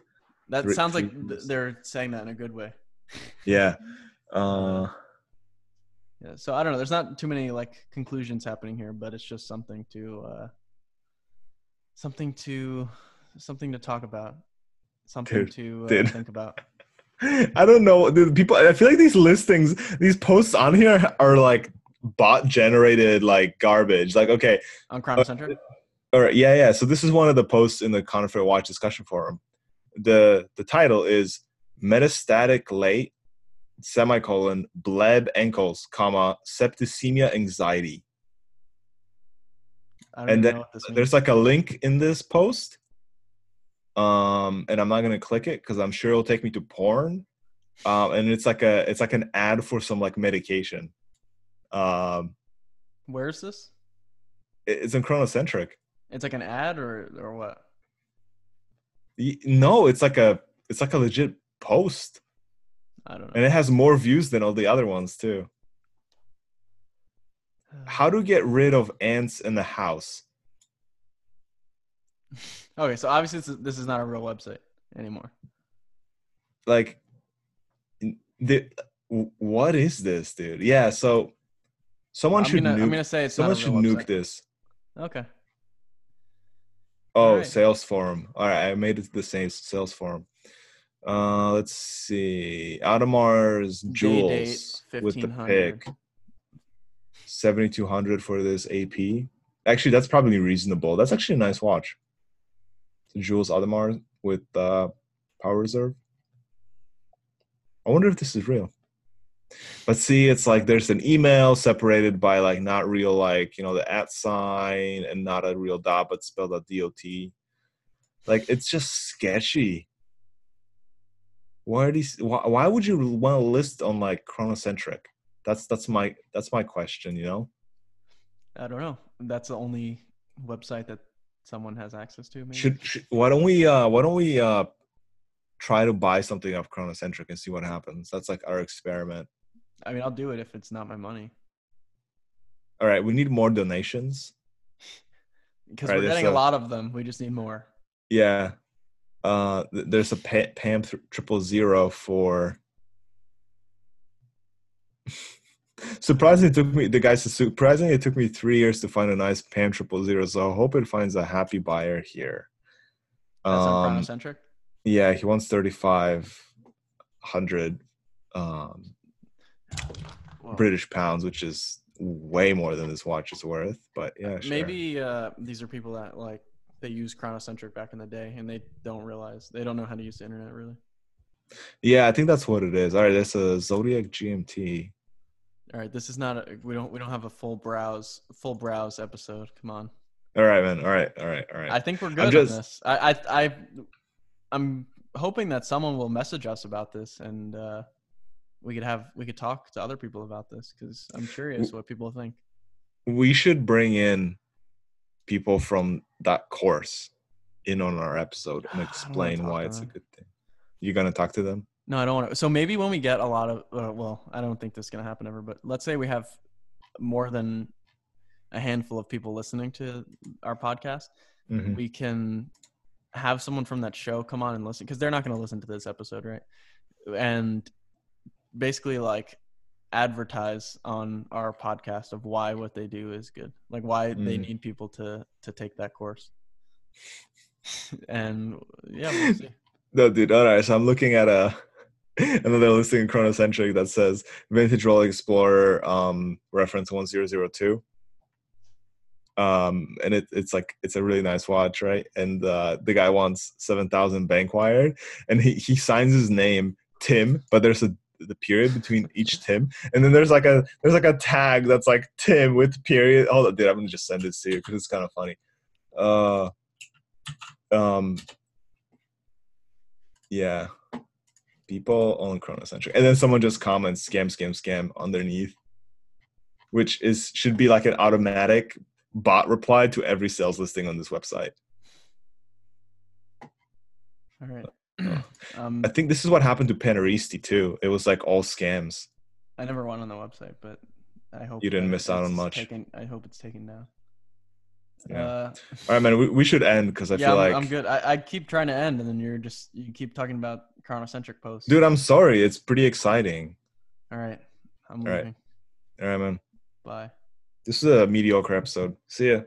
That Three- sounds like th- they're saying that in a good way. yeah. Uh, Yeah, so I don't know. There's not too many like conclusions happening here, but it's just something to uh something to something to talk about, something Dude, to uh, dude. think about. I don't know. Dude, people, I feel like these listings, these posts on here are like bot generated, like garbage. Like, okay, On Chronocentric, all right, yeah, yeah. So this is one of the posts in the Counterfeit Watch discussion forum. The the title is metastatic late semicolon bleb ankles comma septicemia anxiety. And then know what this means. There's like a link in this post, um, and I'm not gonna click it because I'm sure it'll take me to porn. Um, and it's like a it's like an ad for some like medication. Um, Where is this? it's in chronocentric. It's like an ad or or what? No, it's like a it's like a legit post, I don't know. and it has more views than all the other ones too. How to get rid of ants in the house? okay, so obviously this is, this is not a real website anymore. Like, the what is this, dude? Yeah, so someone I'm should gonna, nuke. I'm gonna say it's someone should nuke this. Okay. Oh, Alright. sales forum. All right, I made it the same sales forum. Uh, let's see. Audemars J-date, Jewels with the 1500. pick. 7200 for this AP. Actually, that's probably reasonable. That's actually a nice watch. Jules Audemars with uh, Power Reserve. I wonder if this is real. But see, it's like there's an email separated by like not real, like you know, the at sign and not a real dot, but spelled out dot. Like it's just sketchy. Why are these? Why, why would you want to list on like chronocentric? That's that's my that's my question. You know. I don't know. That's the only website that someone has access to. Maybe. Should, should why don't we uh why don't we uh try to buy something off Chronocentric and see what happens? That's like our experiment. I mean, I'll do it if it's not my money All right, we need more donations. because Right, we're getting a lot of them. We just need more. Yeah. Uh th- there's a Pa- Pam th- triple zero for Surprisingly, it took me the guy said surprisingly it took me three years to find a nice Pam triple zero. So I hope it finds a happy buyer here. That's Um, Chronocentric. yeah, he wants thirty five hundred um Whoa. British pounds, which is way more than this watch is worth. But yeah, sure. Maybe uh, these are people that like they use Chronocentric back in the day and they don't realize they don't know how to use the internet really. Yeah, I think that's what it is. All right, that's a Zodiac GMT. All right, this is not a we don't we don't have a full browse full browse episode. Come on. All right, man. All right, all right, all right. I think we're good just- on this. I, I I I'm hoping that someone will message us about this and uh, we could have we could talk to other people about this because I'm curious what people think. we should bring in people from that course in on our episode and I don't wanna explain why it's a good thing. You gonna talk to them? No, I don't want to. So maybe when we get a lot of, uh, well, I don't think this is gonna happen ever. But let's say we have more than a handful of people listening to our podcast, Mhm. we can have someone from that show come on and listen because they're not going to listen to this episode, right? And basically, like, advertise on our podcast of why what they do is good, like why they Mm. need people to to take that course. and yeah, we'll see. No, dude. All right. So I'm looking at a another listing in Chronocentric that says Vintage Rolex Explorer um, reference one zero zero two. Um, and it, it's like it's a really nice watch, right? And uh, the guy wants seven thousand bank wired, and he he signs his name Tim, but there's a the period between each Tim, and then there's like a there's like a tag that's like Tim with period. Hold on, dude, I'm gonna just send this to you because it's kind of funny. Uh, um, yeah, people on Chronocentric, and then someone just comments "scam, scam, scam" underneath, which is should be like an automatic bot reply to every sales listing on this website. All right. Um, I think this is what happened to Paneristi too. It was like all scams. I never went on the website, but I hope You didn't miss out on much. Taken, I hope it's taken down. Yeah. Uh, All right, man. We, we should end because I yeah, feel I'm, like, I'm good. I, I keep trying to end, and then you're just you keep talking about chronocentric posts. dude. I'm sorry. It's pretty exciting. All right, I'm All right. leaving. All right, man. Bye. This is a mediocre episode. See ya.